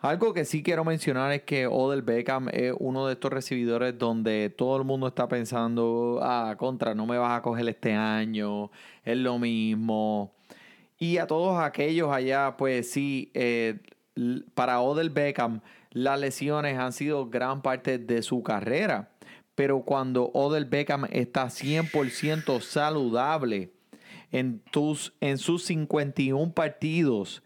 Algo que sí quiero mencionar es que Odell Beckham es uno de estos recibidores donde todo el mundo está pensando, ah, contra, no me vas a coger este año, es lo mismo. Y a todos aquellos allá, pues sí, eh, para Odell Beckham las lesiones han sido gran parte de su carrera. Pero cuando Odell Beckham está 100% saludable en, tus, en sus 51 partidos,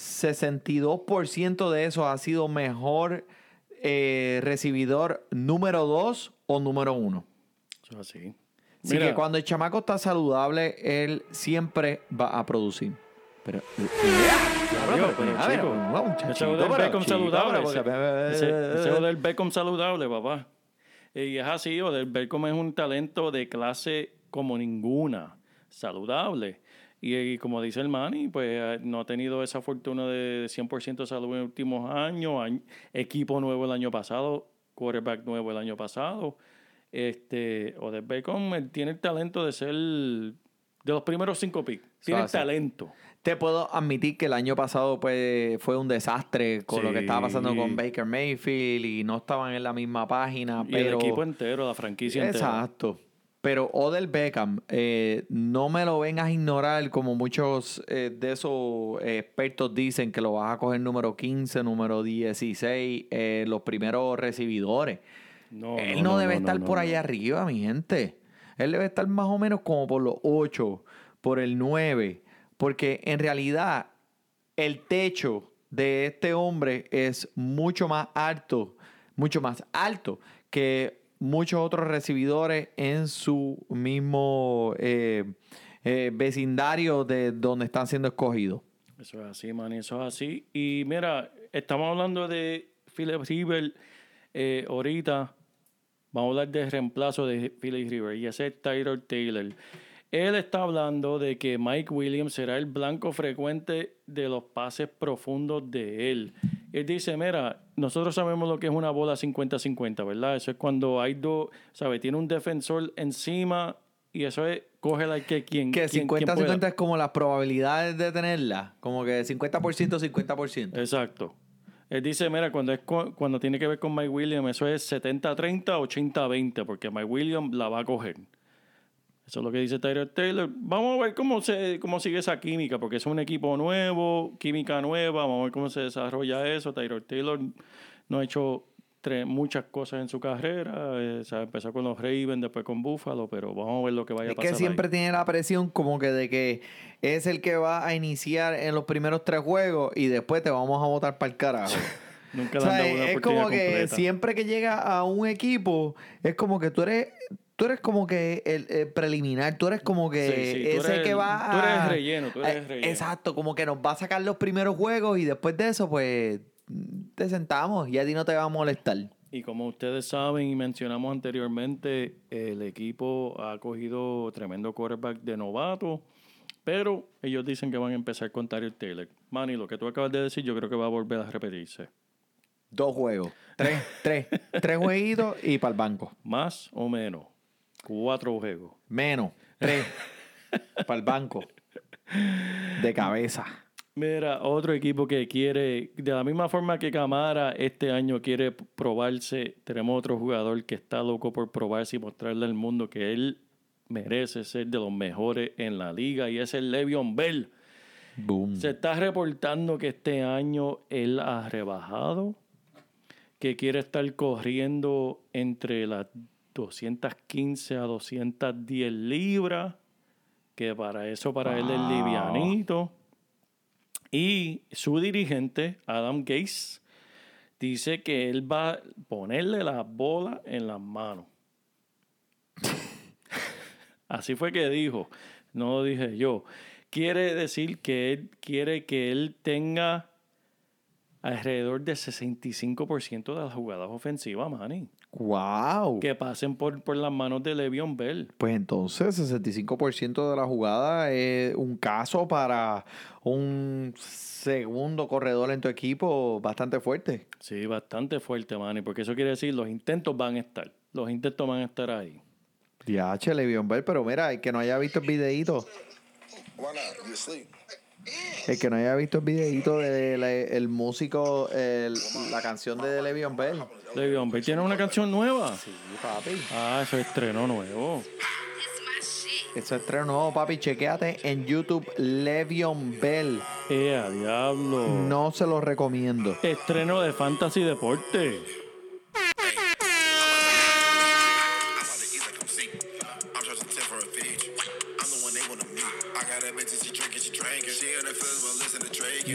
62% de eso ha sido mejor eh, recibidor número 2 o número 1. Eso es así. Así que cuando el chamaco está saludable, él siempre va a producir. Pero, muchachito, ese pero, Beckham saludable. papá. Y es así, Odell Beckham es un talento de clase como ninguna, saludable. Y, y como dice el Manny, pues eh, no ha tenido esa fortuna de 100% de salud en los últimos años. Añ- Equipo nuevo el año pasado, quarterback nuevo el año pasado. Este, Odell Beckham él tiene el talento de ser de los primeros cinco picks. Tiene el talento. Te puedo admitir que el año pasado pues, fue un desastre con lo que estaba pasando con Baker Mayfield y no estaban en la misma página. Y pero... el equipo entero, la franquicia entera. Exacto. Pero Odell Beckham, eh, no me lo vengas a ignorar como muchos eh, de esos eh, expertos dicen que lo vas a coger número 15, número 16, eh, los primeros recibidores. No, Él no, debe estar por allá arriba, mi gente. Él debe estar más o menos como por los 8, por el 9. Porque en realidad el techo de este hombre es mucho más alto, mucho más alto que muchos otros recibidores en su mismo eh, eh, vecindario de donde están siendo escogidos. Eso es así, man, eso es así. Y mira, estamos hablando de Philip River eh, ahorita. Vamos a hablar de reemplazo de Philip River y ese es Tyler Taylor. Él está hablando de que Mike Williams será el blanco frecuente de los pases profundos de él. Él dice, mira, nosotros sabemos lo que es una bola 50-50, ¿verdad? Eso es cuando hay dos, ¿sabes? Tiene un defensor encima y eso es, cógela el que quien. Que quien- quien 50-50 pueda. es como las probabilidades de tenerla. Como que 50%, 50%. Exacto. Él dice, mira, cuando, es cu- cuando tiene que ver con Mike Williams, eso es 70-30, 80-20, porque Mike Williams la va a coger. Eso es lo que dice Tyler Taylor. Vamos a ver cómo, se, cómo sigue esa química, porque es un equipo nuevo, química nueva, vamos a ver cómo se desarrolla eso. Tyler Taylor no ha hecho muchas cosas en su carrera. eh, o sea, empezó con los Ravens, después con Buffalo, pero vamos a ver lo que vaya a Es pasar. que siempre ahí. tiene la presión como que de que es el que va a iniciar en los primeros tres juegos y después te vamos a votar para el carajo. (laughs) Nunca O le han sea, dado una es como que completa. siempre que llega a un equipo, es como que tú eres, tú eres como que el, el preliminar, tú eres como que Sí, sí, tú ese eres que el- va tú eres a- relleno, tú eres eh, relleno. Exacto, como que nos va a sacar los primeros juegos y después de eso, pues, te sentamos y a ti no te va a molestar. Y como ustedes saben y mencionamos anteriormente, el equipo ha cogido tremendo quarterback de novato, pero ellos dicen que van a empezar con Tyler Taylor. Manny, lo que tú acabas de decir, yo creo que va a volver a repetirse. Dos juegos, tres, tres, tres jueguitos y para el banco. Más o menos. Cuatro juegos. Menos, tres, (laughs) para el banco. De cabeza. Mira, otro equipo que quiere, de la misma forma que Camara este año quiere probarse, tenemos otro jugador que está loco por probarse y mostrarle al mundo que él merece ser de los mejores en la liga y es el Le'Veon Bell. Boom. Se está reportando que este año él ha rebajado, que quiere estar corriendo entre las 215 a 210 libras, que para eso para él es livianito. Y su dirigente, Adam Gates, dice que él va a ponerle la bola en las manos. (laughs) Así fue que dijo, no lo dije yo. Quiere decir que él quiere que él tenga alrededor del 65% de las jugadas ofensivas, Manny. Wow. Que pasen por, por las manos de Le'Veon Bell. Pues entonces, 65% de la jugada es un caso para un segundo corredor en tu equipo bastante fuerte. Sí, bastante fuerte, Manny, porque eso quiere decir los intentos van a estar. Los intentos van a estar ahí. Diache, Le'Veon Bell, pero mira, el que no haya visto el videíto, Why not? You. El que no haya visto el videíto del músico, el- la canción de Le'Veon Bell. Le'Veon Bell tiene una canción nueva. Sí, papi. Ah, eso es estreno nuevo. Eso es estreno nuevo, papi. Chequéate en YouTube Le'Veon Bell. ¡Eh, a diablo! No se lo recomiendo. Estreno de Fantasy Deporte.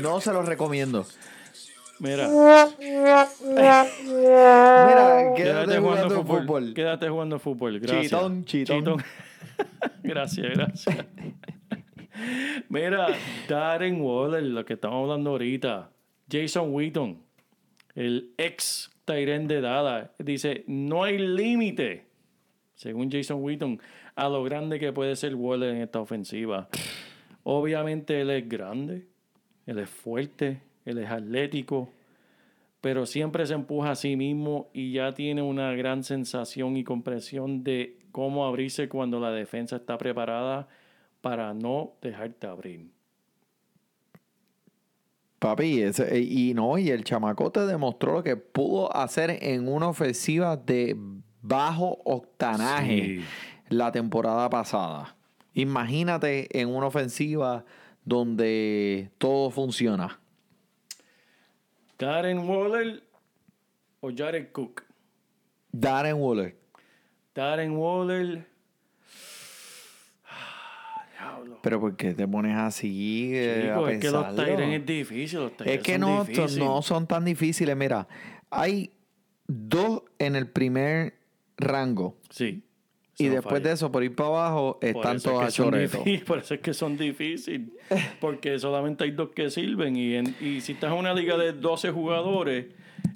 No se lo recomiendo. Mira, Mira, quédate quédate jugando jugando fútbol. fútbol. Quédate jugando fútbol. Gracias. Chitón, chitón. (laughs) gracias, gracias. (laughs) Mira, Darren Waller, lo que estamos hablando ahorita. Jason Wheaton, el ex Tyren de Dada, dice: No hay límite, según Jason Wheaton, a lo grande que puede ser Waller en esta ofensiva. Obviamente él es grande, él es fuerte, él es atlético, pero siempre se empuja a sí mismo y ya tiene una gran sensación y compresión de cómo abrirse cuando la defensa está preparada para no dejarte abrir. Papi, ese- y no, y el chamacote demostró lo que pudo hacer en una ofensiva de bajo octanaje Sí. la temporada pasada. Imagínate en una ofensiva donde todo funciona. Darren Waller o Jared Cook. Darren Waller. Darren Waller. (sighs) Pero ¿por qué te pones así eh, a Chico, es que los? Tyrens es difícil. Los Es que no, no son tan difíciles. Mira, hay dos en el primer rango. Sí. Y después de eso, por ir para abajo, están eso es todos que a son choreto. difí- (laughs) Por eso es que son difíciles. (laughs) Porque solamente hay dos que sirven. Y, en- y si estás en una liga de 12 jugadores,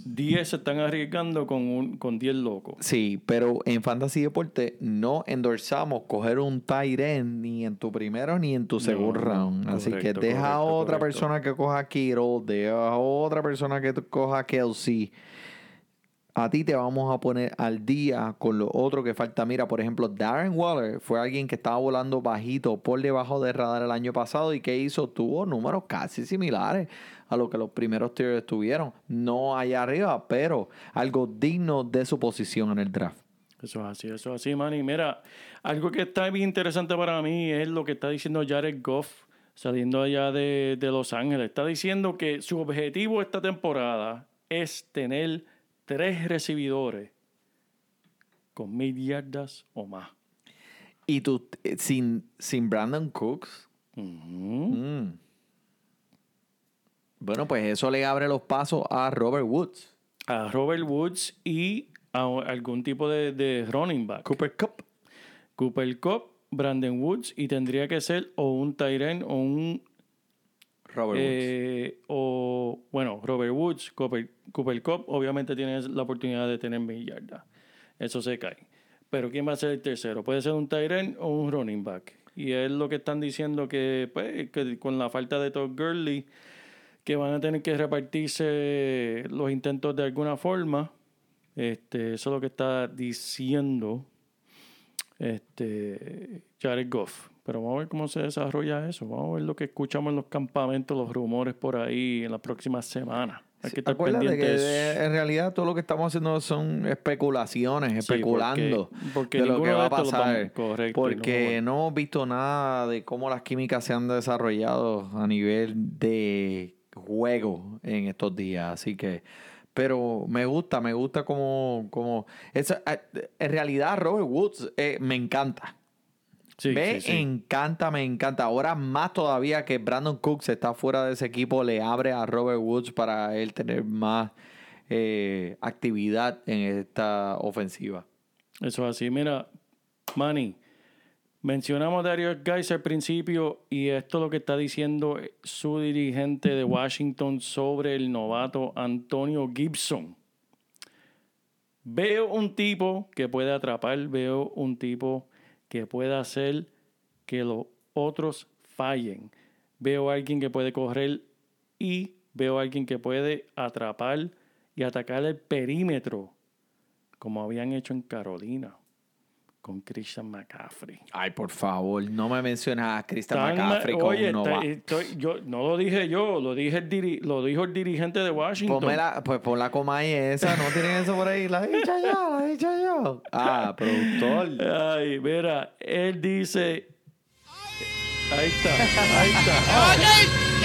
10 se están arriesgando con, un, con 10 locos. Sí, pero en Fantasy Deporte no endorsamos coger un tight end ni en tu primero ni en tu segundo no, round. Así que deja a otra correcto. persona que coja Kittle, deja a otra persona que coja Kelsey. A ti te vamos a poner al día con lo otro que falta. Mira, por ejemplo, Darren Waller fue alguien que estaba volando bajito por debajo del radar el año pasado y que hizo, tuvo números casi similares a lo que los primeros tiers tuvieron. No allá arriba, pero algo digno de su posición en el draft. Eso es así, eso es así, Manny. Mira, algo que está bien interesante para mí es lo que está diciendo Jared Goff saliendo allá de, de Los Ángeles. Está diciendo que su objetivo esta temporada es tener tres recibidores con mil yardas o más. Y tú, eh, sin, sin Brandon Cooks, mm. bueno, pues eso le abre los pasos a Robert Woods. A Robert Woods y a algún tipo de, de running back. Cooper Cup. Cooper Cup, Brandon Woods y tendría que ser o un Tyren o un Robert Woods. Eh, o, bueno, Robert Woods, Cooper, Cooper Cup, obviamente tiene la oportunidad de tener mil yardas. Eso se cae. Pero ¿quién va a ser el tercero? Puede ser un Tyrant o un running back. Y es lo que están diciendo que, pues, que con la falta de Todd Gurley, que van a tener que repartirse los intentos de alguna forma. Este, eso es lo que está diciendo este, Jared Goff. Pero vamos a ver cómo se desarrolla eso. Vamos a ver lo que escuchamos en los campamentos, los rumores por ahí en las próximas semanas. Hay que estar pendiente que de de- en realidad todo lo que estamos haciendo son especulaciones, Sí, especulando porque- porque de lo que va a pasar. correcto, no porque no hemos visto nada de cómo las químicas se han desarrollado a nivel de juego en estos días. Así que, pero me gusta, me gusta como, como eh, en realidad Robert Woods eh, me encanta. Sí, Me sí, sí. encanta, me encanta. Ahora más todavía que Brandon Cooks está fuera de ese equipo, le abre a Robert Woods para él tener más eh, actividad en esta ofensiva. Eso es así. Mira, Manny, mencionamos a Darius Guys al principio y esto es lo que está diciendo su dirigente de Washington sobre el novato Antonio Gibson. Veo un tipo que puede atrapar, veo un tipo que puede hacer que los otros fallen. Veo a alguien que puede correr y veo a alguien que puede atrapar y atacar el perímetro como habían hecho en Carolina con Christian McCaffrey. Ay, por favor, no me menciones a Christian Tan McCaffrey ma- como Oye, está- estoy- yo, no lo dije yo, lo, dije el diri- lo dijo el dirigente de Washington. Ponme la, pues pon la coma ahí esa, no tienen eso por ahí. La he dicho yo, la he dicho yo. Ah, productor. Ay, mira, él dice. Ahí está, ahí está.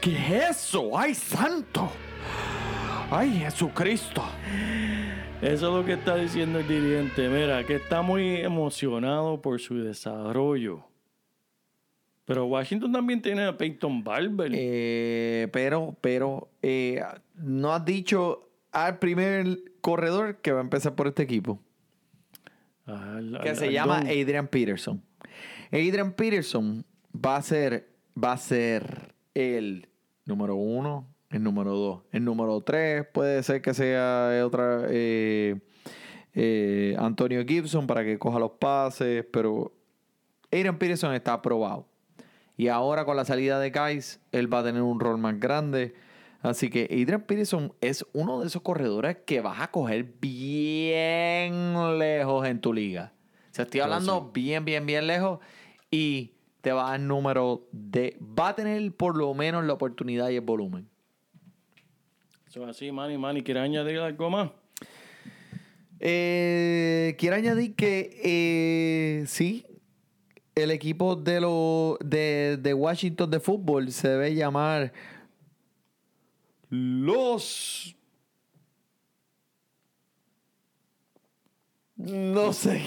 ¿Qué es eso? ¡Ay, santo! ¡Ay, Jesucristo! Eso es lo que está diciendo el dirigente. Mira, que está muy emocionado por su desarrollo. Pero Washington también tiene a Peyton Barber. Eh, pero, pero, eh, no has dicho al primer corredor que va a empezar por este equipo, Al- que se al llama. Adrian Peterson. Adrian Peterson va a ser, va a ser el número uno, el número dos, el número tres puede ser que sea otra eh, eh, Antonio Gibson para que coja los pases, pero Adrian Peterson está aprobado. Y ahora con la salida de Guys, él va a tener un rol más grande. Así que Adrian Peterson es uno de esos corredores que vas a coger bien lejos en tu liga. O sea, estoy hablando bien, bien, bien lejos. Y te va a dar número de... Va a tener por lo menos la oportunidad y el volumen. Eso es así, Manny. Manny, ¿quieres añadir algo más? Eh, quiero añadir que eh, sí, el equipo de, lo, de, de Washington de fútbol se debe llamar los... No sé.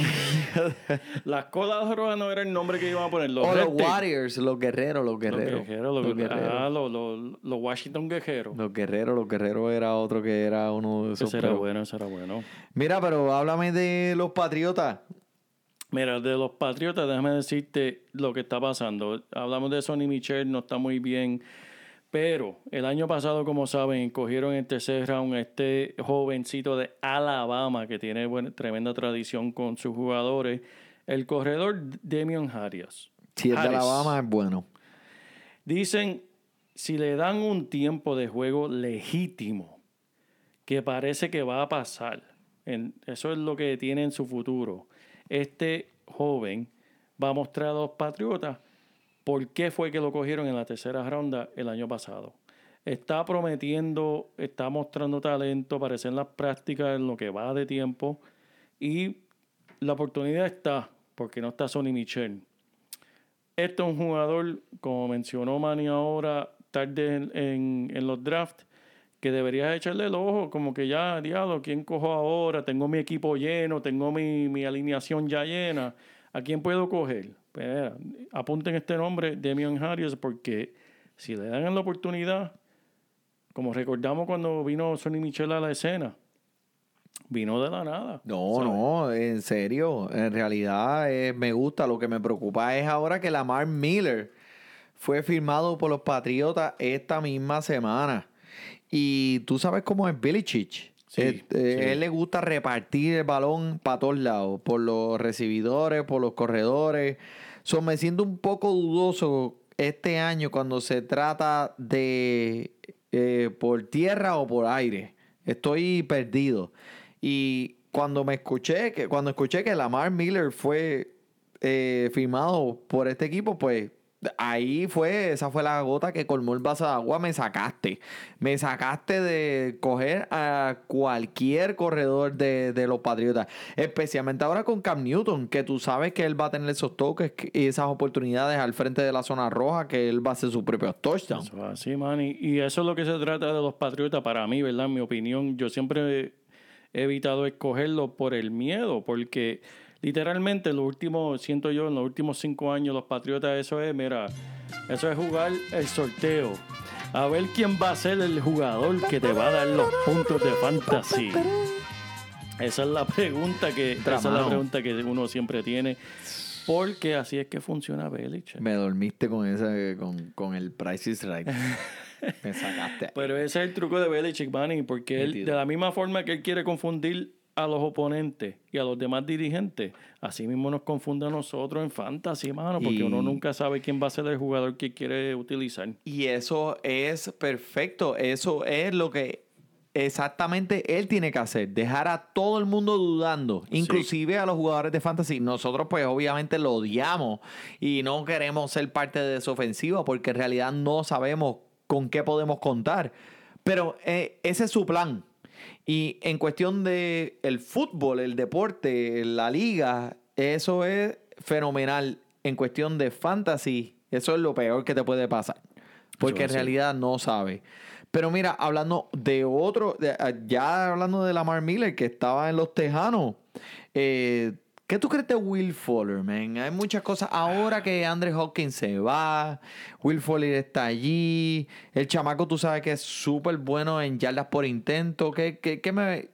Las (laughs) colas rojas no era el nombre que iban a poner. Los, o los. Warriors, los guerreros, los Los guerreros. guerreros. Los, Los guerreros. Ah, los, los- los Washington guerreros. Los guerreros, los guerreros era otro que era uno de esos. Ese era pero- bueno, ese era bueno. Mira, pero háblame de los Patriotas. Mira, de los Patriotas, déjame decirte lo que está pasando. Hablamos de Sonny Michel, no está muy bien. Pero el año pasado, como saben, cogieron en tercer round a este jovencito de Alabama que tiene buena, tremenda tradición con sus jugadores, el corredor Damian Harris. Si es de. Alabama, es bueno. Dicen si le dan un tiempo de juego legítimo, que parece que va a pasar, en- eso es lo que tiene en su futuro, este joven va a mostrar a los Patriotas por qué fue que lo cogieron en la tercera ronda el año pasado. Está prometiendo, está mostrando talento, parece en las prácticas en lo que va de tiempo y la oportunidad está, porque no está Sonny Michel. Este es un jugador, como mencionó Manny ahora, tarde en, los drafts, que deberías echarle el ojo, como que ya, diablo, ¿quién cojo ahora? Tengo mi equipo lleno, tengo mi, mi alineación ya llena. ¿A quién puedo coger? Pues, apunten este nombre, Demian Harris, porque si le dan la oportunidad, como recordamos cuando vino Sonny Michel a la escena, vino de la nada. No, ¿sabes? no, en serio. En realidad eh, me gusta. Lo que me preocupa es ahora que Lamar Miller fue firmado por los Patriotas esta misma semana. Y tú sabes cómo es Billy Chich. Sí, Eh, sí. Él le gusta repartir el balón para todos lados, por los recibidores, por los corredores. So, me siento un poco dudoso este año cuando se trata de eh, por tierra o por aire. Estoy perdido. Y cuando me escuché que, cuando escuché que Lamar Miller fue eh, firmado por este equipo, pues ahí fue, esa fue la gota que colmó el vaso de agua, me sacaste. Me sacaste de coger a cualquier corredor de, de los Patriotas. Especialmente ahora con Cam Newton, que tú sabes que él va a tener esos toques y esas oportunidades al frente de la zona roja, que él va a hacer sus propios touchdowns. Así, man. Y eso es lo que se trata de los Patriotas para mí, ¿verdad? En mi opinión, yo siempre he evitado escogerlo por el miedo, porque literalmente los últimos, siento yo, en los últimos cinco años, los Patriotas, eso es, mira, eso es jugar el sorteo. A ver quién va a ser el jugador que te va a dar los puntos de fantasy. Esa es la pregunta que, esa es la pregunta que uno siempre tiene. Porque así es que funciona Belichick. Me dormiste con ese, con, con el Price is Right. (laughs) me sacaste. Pero ese es el truco de Belichick, Manny, porque él, de la misma forma que él quiere confundir a los oponentes y a los demás dirigentes, así mismo nos confunde a nosotros en fantasy, mano, porque Y- uno nunca sabe quién va a ser el jugador que quiere utilizar. Y eso es perfecto. Eso es lo que exactamente él tiene que hacer. Dejar a todo el mundo dudando, inclusive a los jugadores de fantasy. Nosotros pues obviamente lo odiamos y no queremos ser parte de esa ofensiva porque en realidad no sabemos con qué podemos contar. Pero eh, ese es su plan. Y en cuestión de el fútbol, el deporte, la liga, eso es fenomenal. En cuestión de fantasy, eso es lo peor que te puede pasar. Porque en realidad no sabe. Pero mira, hablando de otro, ah, ya hablando de Lamar Miller, que estaba en los Tejanos, eh, ¿qué tú crees de Will Fuller, man? Hay muchas cosas. Ahora que Andre Hopkins se va, Will Fuller está allí, el chamaco tú sabes que es súper bueno en yardas por intento. ¿Qué, qué, qué me...?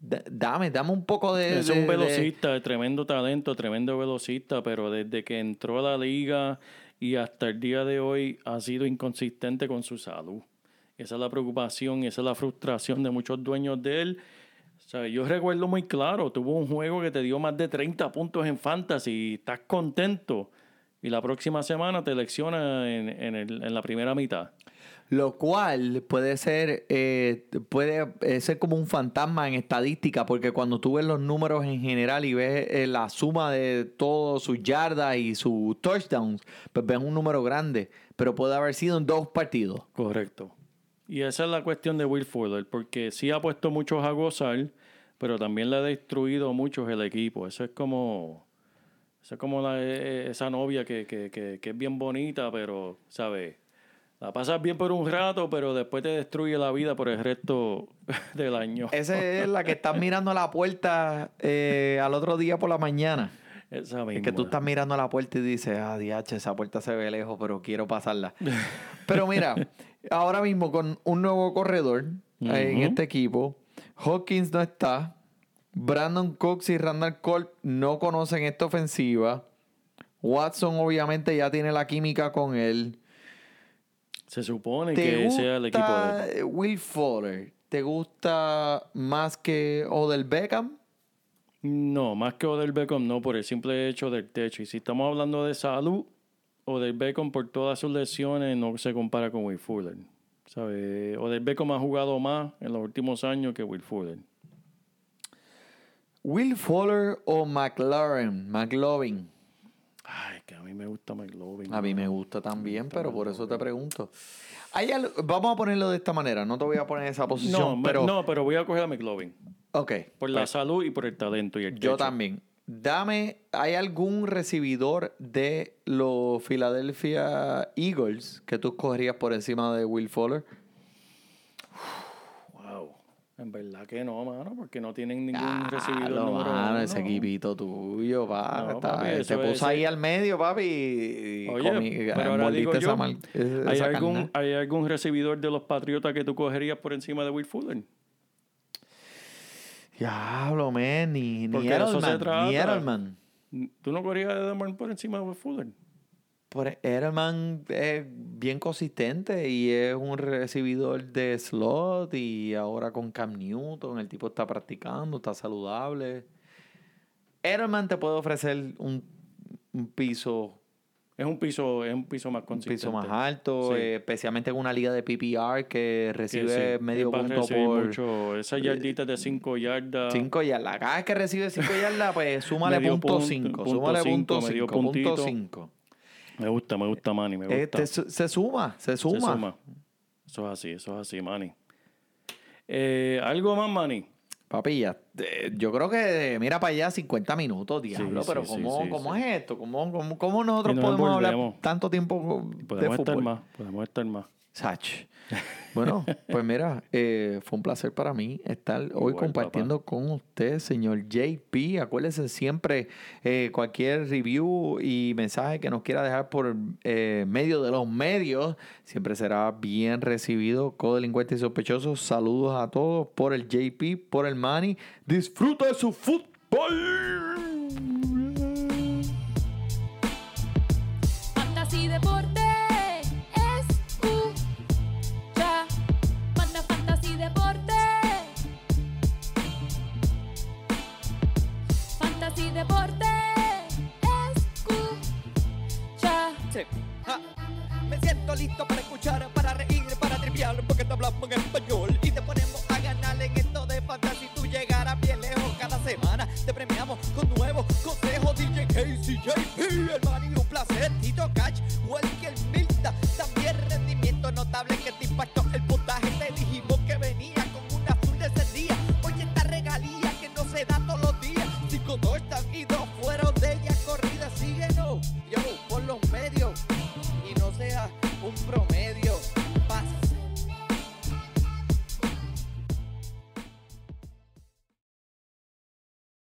da- Dame, dame un poco de... Es de- un de- velocista de tremendo talento, tremendo velocista, pero desde que entró a la liga y hasta el día de hoy ha sido inconsistente con su salud. Esa es la preocupación, esa es la frustración de muchos dueños de él. O sea, yo recuerdo muy claro, tuvo un juego que te dio más de 30 puntos en fantasy y estás contento. Y la próxima semana te elecciona en, en el- en la primera mitad. Lo cual puede ser, eh, puede eh, ser como un fantasma en estadística, porque cuando tú ves los números en general y ves eh, la suma de todas sus yardas y sus touchdowns, pues ves un número grande, pero puede haber sido en dos partidos. Correcto. Y esa es la cuestión de Will Fuller, porque sí ha puesto muchos a gozar, pero también le ha destruido muchos el equipo. Eso es como, eso es como la- eh, esa novia que, que, que, que es bien bonita, pero, ¿sabes? La pasas bien por un rato, pero después te destruye la vida por el resto (laughs) del año. Esa es la que estás mirando a la puerta eh, al otro día por la mañana. Esa Es que tú misma. estás mirando a la puerta y dices, ah, diache, esa puerta se ve lejos, pero quiero pasarla. pero mira, (laughs) ahora mismo con un nuevo corredor eh, en este equipo, Hawkins no está, Brandon Cooks y Randall Colt no conocen esta ofensiva, Watson obviamente ya tiene la química con él. Se supone ¿Te que sea el equipo de... Will Fuller? ¿Te gusta más que Odell Beckham? No, más que Odell Beckham, no, por el simple hecho del techo. Y si estamos hablando de salud, Odell Beckham por todas sus lesiones no se compara con Will Fuller. ¿Sabe? Odell Beckham ha jugado más en los últimos años que Will Fuller. Will Fuller o McLaren, McLovin. Ay, que a mí me gusta McLovin. A mí me gusta también, pero por eso te pregunto. Hay vamos a ponerlo de esta manera, no te voy a poner en esa posición, No, pero... no, pero voy a coger a McLovin. Ok. Por la pues, salud y por el talento y el yo techo. también. Dame, ¿hay algún recibidor de los Philadelphia Eagles que tú escogerías por encima de Will Fuller? Wow. En verdad que no, mano, porque no tienen ningún Ah, recibidor lo número mano, uno. ese equipito tuyo, pa. No, está- papi, te eso puso ahí al medio, papi. y Oye, comí- pero ahora digo yo, esa mal- esa ¿hay, algún, ¿hay algún recibidor de los Patriotas que tú cogerías por encima de Will Fuller? Diablo, man, ni, ni Edelman, ni Edelman. ¿Tú no cogerías a Edelman por encima de Fuller? Por Edelman es bien consistente y es un recibidor de slot y ahora con Cam Newton, el tipo está practicando, está saludable. Edelman te puede ofrecer un, un piso Es un piso, es un piso más un consistente. piso más alto, Sí. eh, especialmente en una liga de PPR que recibe sí, medio punto por mucho. Esas yarditas de 5 yardas. 5 yardas. Cada vez que recibe 5 yardas, pues (laughs) súmale punto punto, 5. punto Súmale punto medio 5. Punto puntito. 5. Me gusta, me gusta, Manny, me gusta. Este, su- se suma, se suma. Se suma. Eso es así, eso es así, Manny. Eh, ¿Algo más, Manny? Papi, ya, eh, yo creo que mira para allá 50 minutos, diablo. sí, pero sí, ¿cómo, sí, cómo es esto? ¿Cómo, cómo, cómo nosotros no podemos hablar tanto tiempo de Podemos estar fútbol? más, podemos estar más. Sach. Bueno, pues mira, eh, fue un placer para mí estar hoy Igual, compartiendo con usted, señor JP. Acuérdese siempre, eh, cualquier review y mensaje que nos quiera dejar por eh, medio de los medios, siempre será bien recibido. Codelincuentes y sospechosos, saludos a todos por el JP, por el Manny. Disfruta de su fútbol. Me siento listo para escuchar, para reír, para triviar, porque te hablamos en español.